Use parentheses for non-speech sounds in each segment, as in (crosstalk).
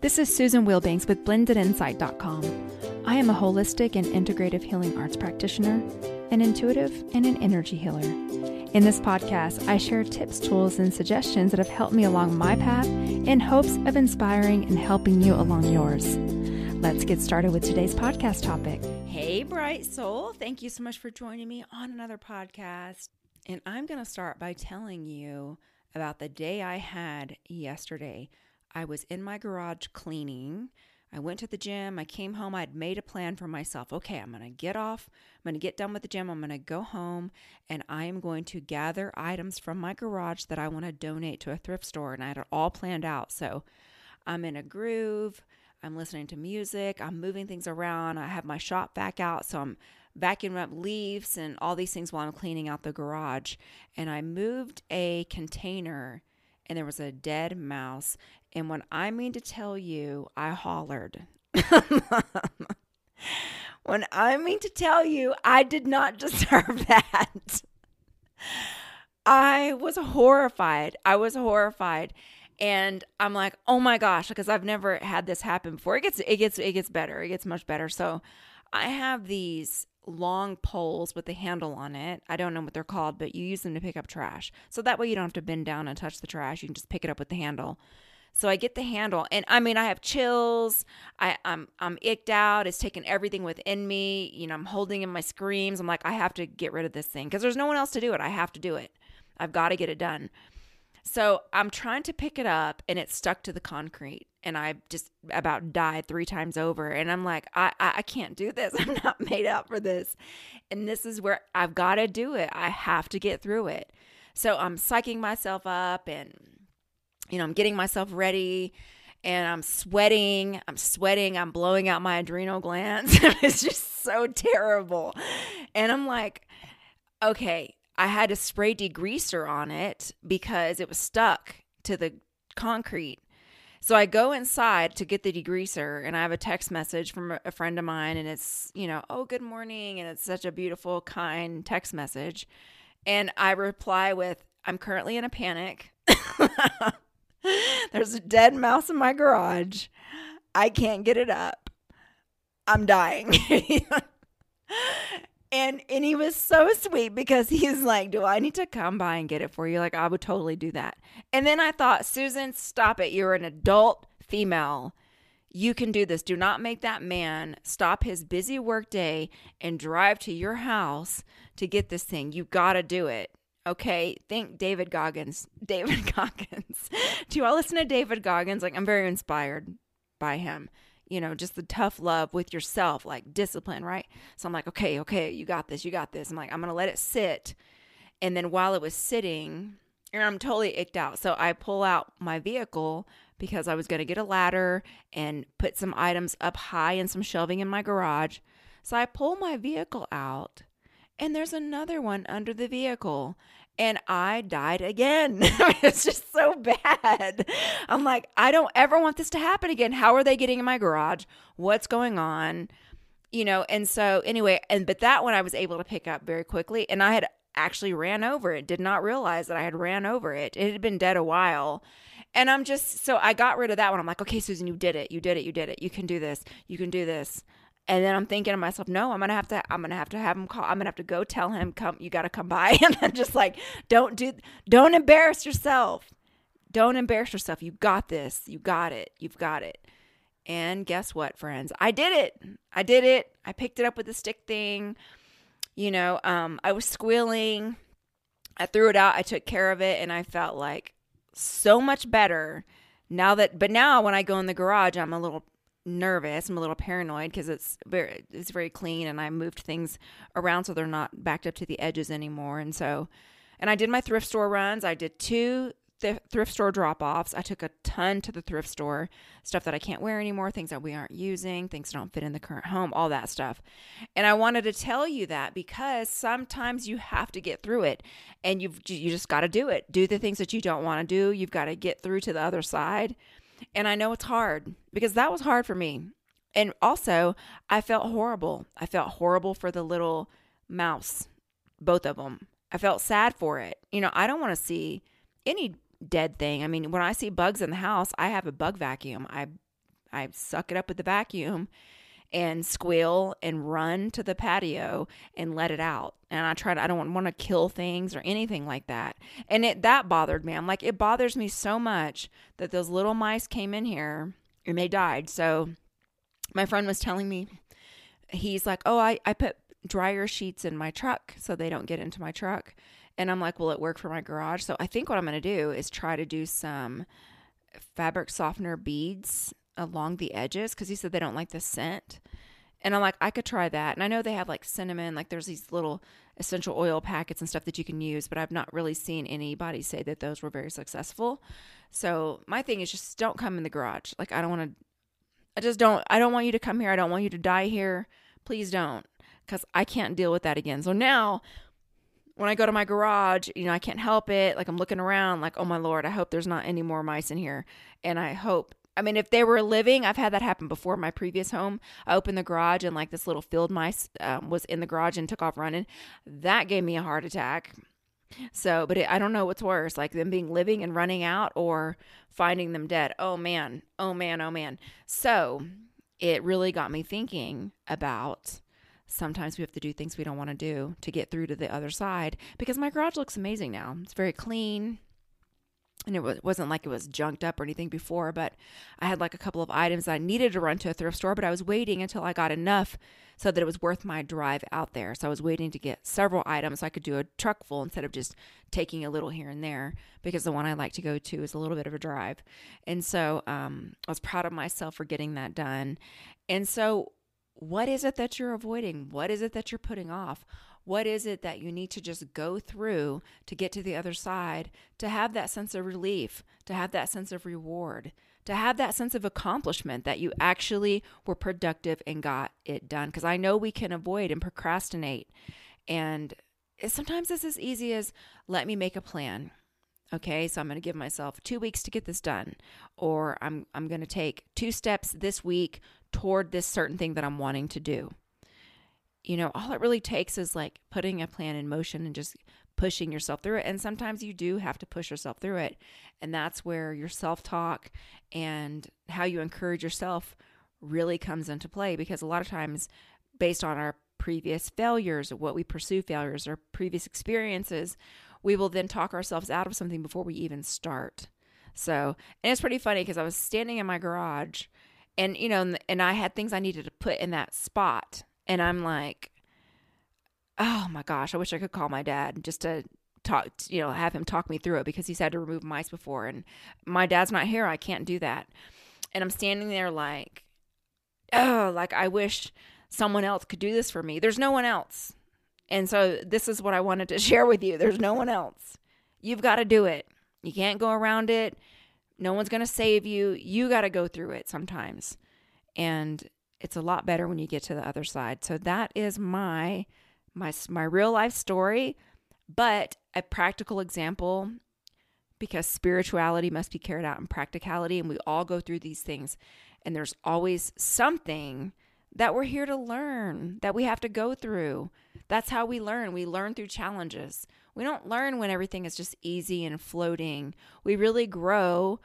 This is Susan Wilbanks with blendedinsight.com. I am a holistic and integrative healing arts practitioner, an intuitive, and an energy healer. In this podcast, I share tips, tools, and suggestions that have helped me along my path in hopes of inspiring and helping you along yours. Let's get started with today's podcast topic. Hey, bright soul. Thank you so much for joining me on another podcast. And I'm going to start by telling you about the day I had yesterday. I was in my garage cleaning. I went to the gym. I came home. I'd made a plan for myself. Okay, I'm going to get off. I'm going to get done with the gym. I'm going to go home and I am going to gather items from my garage that I want to donate to a thrift store. And I had it all planned out. So I'm in a groove. I'm listening to music. I'm moving things around. I have my shop vac out. So I'm vacuuming up leaves and all these things while I'm cleaning out the garage. And I moved a container and there was a dead mouse and when I mean to tell you, I hollered. (laughs) when I mean to tell you, I did not (laughs) deserve that. I was horrified. I was horrified. And I'm like, "Oh my gosh, because I've never had this happen before. It gets it gets it gets better. It gets much better." So, I have these long poles with the handle on it. I don't know what they're called, but you use them to pick up trash. So that way you don't have to bend down and touch the trash. You can just pick it up with the handle. So I get the handle, and I mean, I have chills. I, I'm I'm icked out. It's taken everything within me. You know, I'm holding in my screams. I'm like, I have to get rid of this thing because there's no one else to do it. I have to do it. I've got to get it done. So I'm trying to pick it up, and it's stuck to the concrete, and I just about died three times over. And I'm like, I I, I can't do this. (laughs) I'm not made up for this. And this is where I've got to do it. I have to get through it. So I'm psyching myself up and you know, I'm getting myself ready and I'm sweating. I'm sweating. I'm blowing out my adrenal glands. (laughs) it's just so terrible. And I'm like, okay, I had to spray degreaser on it because it was stuck to the concrete. So I go inside to get the degreaser and I have a text message from a friend of mine and it's, you know, oh, good morning. And it's such a beautiful, kind text message. And I reply with, I'm currently in a panic. (laughs) (laughs) There's a dead mouse in my garage. I can't get it up. I'm dying. (laughs) and and he was so sweet because he's like, "Do I need to come by and get it for you?" Like I would totally do that. And then I thought, "Susan, stop it. You're an adult female. You can do this. Do not make that man stop his busy work day and drive to your house to get this thing. You got to do it." Okay, think David Goggins. (laughs) David Goggins. Do you all listen to David Goggins? Like, I'm very inspired by him. You know, just the tough love with yourself, like discipline, right? So I'm like, okay, okay, you got this, you got this. I'm like, I'm going to let it sit. And then while it was sitting, and I'm totally icked out. So I pull out my vehicle because I was going to get a ladder and put some items up high and some shelving in my garage. So I pull my vehicle out and there's another one under the vehicle and I died again. (laughs) it's just so bad. I'm like, I don't ever want this to happen again. How are they getting in my garage? What's going on? You know, and so anyway, and but that one I was able to pick up very quickly and I had actually ran over it. Did not realize that I had ran over it. It had been dead a while. And I'm just so I got rid of that one. I'm like, okay, Susan, you did it. You did it. You did it. You can do this. You can do this. And then I'm thinking to myself, no, I'm gonna have to, I'm gonna have to have him call. I'm gonna have to go tell him, come, you got to come by. (laughs) And I'm just like, don't do, don't embarrass yourself. Don't embarrass yourself. You got this. You got it. You've got it. And guess what, friends? I did it. I did it. I picked it up with the stick thing. You know, um, I was squealing. I threw it out. I took care of it, and I felt like so much better now that. But now, when I go in the garage, I'm a little nervous. I'm a little paranoid because it's very it's very clean and I moved things around so they're not backed up to the edges anymore. And so, and I did my thrift store runs. I did two th- thrift store drop offs. I took a ton to the thrift store, stuff that I can't wear anymore, things that we aren't using, things that don't fit in the current home, all that stuff. And I wanted to tell you that because sometimes you have to get through it and you've you just got to do it. Do the things that you don't want to do. You've got to get through to the other side and I know it's hard because that was hard for me. And also, I felt horrible. I felt horrible for the little mouse, both of them. I felt sad for it. You know, I don't want to see any dead thing. I mean, when I see bugs in the house, I have a bug vacuum. I I suck it up with the vacuum and squeal and run to the patio and let it out. And I try to, I don't want to kill things or anything like that. And it, that bothered me. I'm like, it bothers me so much that those little mice came in here and they died. So my friend was telling me, he's like, oh, I, I put dryer sheets in my truck so they don't get into my truck. And I'm like, will it work for my garage? So I think what I'm going to do is try to do some fabric softener beads along the edges because he said they don't like the scent. And I'm like, I could try that. And I know they have like cinnamon, like there's these little essential oil packets and stuff that you can use, but I've not really seen anybody say that those were very successful. So my thing is just don't come in the garage. Like I don't want to, I just don't, I don't want you to come here. I don't want you to die here. Please don't, because I can't deal with that again. So now when I go to my garage, you know, I can't help it. Like I'm looking around, like, oh my Lord, I hope there's not any more mice in here. And I hope I mean, if they were living, I've had that happen before. My previous home, I opened the garage and like this little field mice um, was in the garage and took off running. That gave me a heart attack. So, but it, I don't know what's worse, like them being living and running out or finding them dead. Oh man, oh man, oh man. So it really got me thinking about sometimes we have to do things we don't want to do to get through to the other side because my garage looks amazing now. It's very clean and it wasn't like it was junked up or anything before, but I had like a couple of items that I needed to run to a thrift store, but I was waiting until I got enough so that it was worth my drive out there. So I was waiting to get several items so I could do a truck full instead of just taking a little here and there because the one I like to go to is a little bit of a drive. And so um, I was proud of myself for getting that done. And so, what is it that you're avoiding? What is it that you're putting off? What is it that you need to just go through to get to the other side, to have that sense of relief, to have that sense of reward, to have that sense of accomplishment that you actually were productive and got it done? Because I know we can avoid and procrastinate. And sometimes it's as easy as let me make a plan. Okay, so I'm going to give myself two weeks to get this done, or I'm I'm going to take two steps this week toward this certain thing that I'm wanting to do you know, all it really takes is like putting a plan in motion and just pushing yourself through it. And sometimes you do have to push yourself through it. And that's where your self talk and how you encourage yourself really comes into play because a lot of times, based on our previous failures or what we pursue failures or previous experiences, we will then talk ourselves out of something before we even start. So, and it's pretty funny because I was standing in my garage and, you know, and I had things I needed to put in that spot and I'm like, oh my gosh, I wish I could call my dad just to talk, you know, have him talk me through it because he's had to remove mice before. And my dad's not here. I can't do that. And I'm standing there like, oh, like I wish someone else could do this for me. There's no one else. And so this is what I wanted to (laughs) share with you. There's no one else. You've got to do it. You can't go around it. No one's going to save you. You got to go through it sometimes. And it's a lot better when you get to the other side. So that is my my my real life story, but a practical example because spirituality must be carried out in practicality and we all go through these things and there's always something that we're here to learn that we have to go through. That's how we learn. We learn through challenges. We don't learn when everything is just easy and floating. We really grow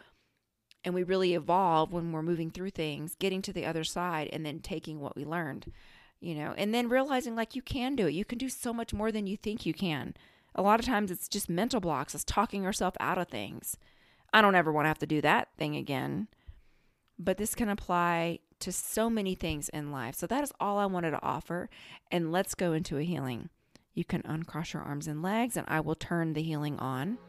and we really evolve when we're moving through things, getting to the other side and then taking what we learned, you know, and then realizing like you can do it. You can do so much more than you think you can. A lot of times it's just mental blocks, it's talking yourself out of things. I don't ever want to have to do that thing again. But this can apply to so many things in life. So that is all I wanted to offer. And let's go into a healing. You can uncross your arms and legs, and I will turn the healing on.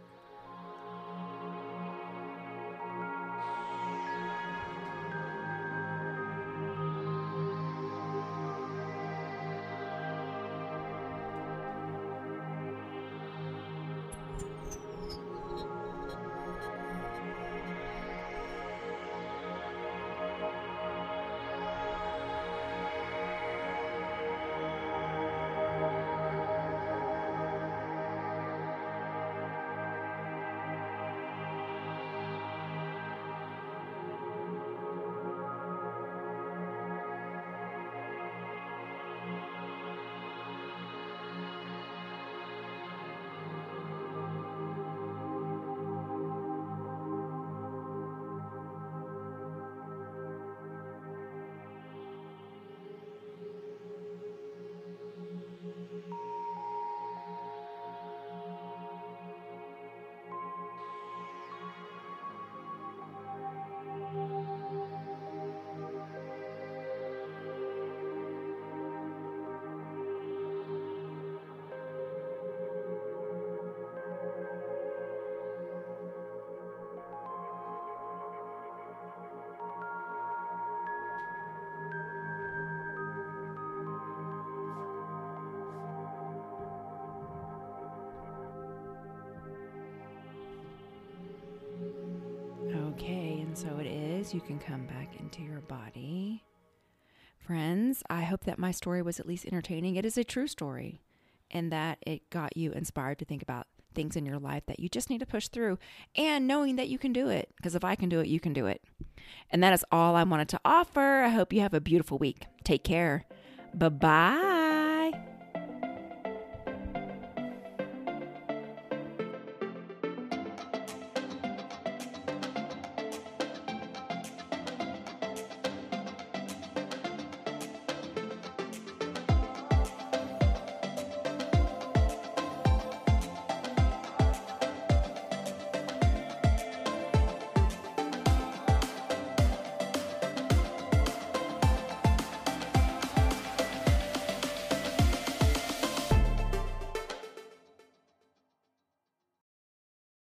You can come back into your body. Friends, I hope that my story was at least entertaining. It is a true story and that it got you inspired to think about things in your life that you just need to push through and knowing that you can do it. Because if I can do it, you can do it. And that is all I wanted to offer. I hope you have a beautiful week. Take care. Bye bye.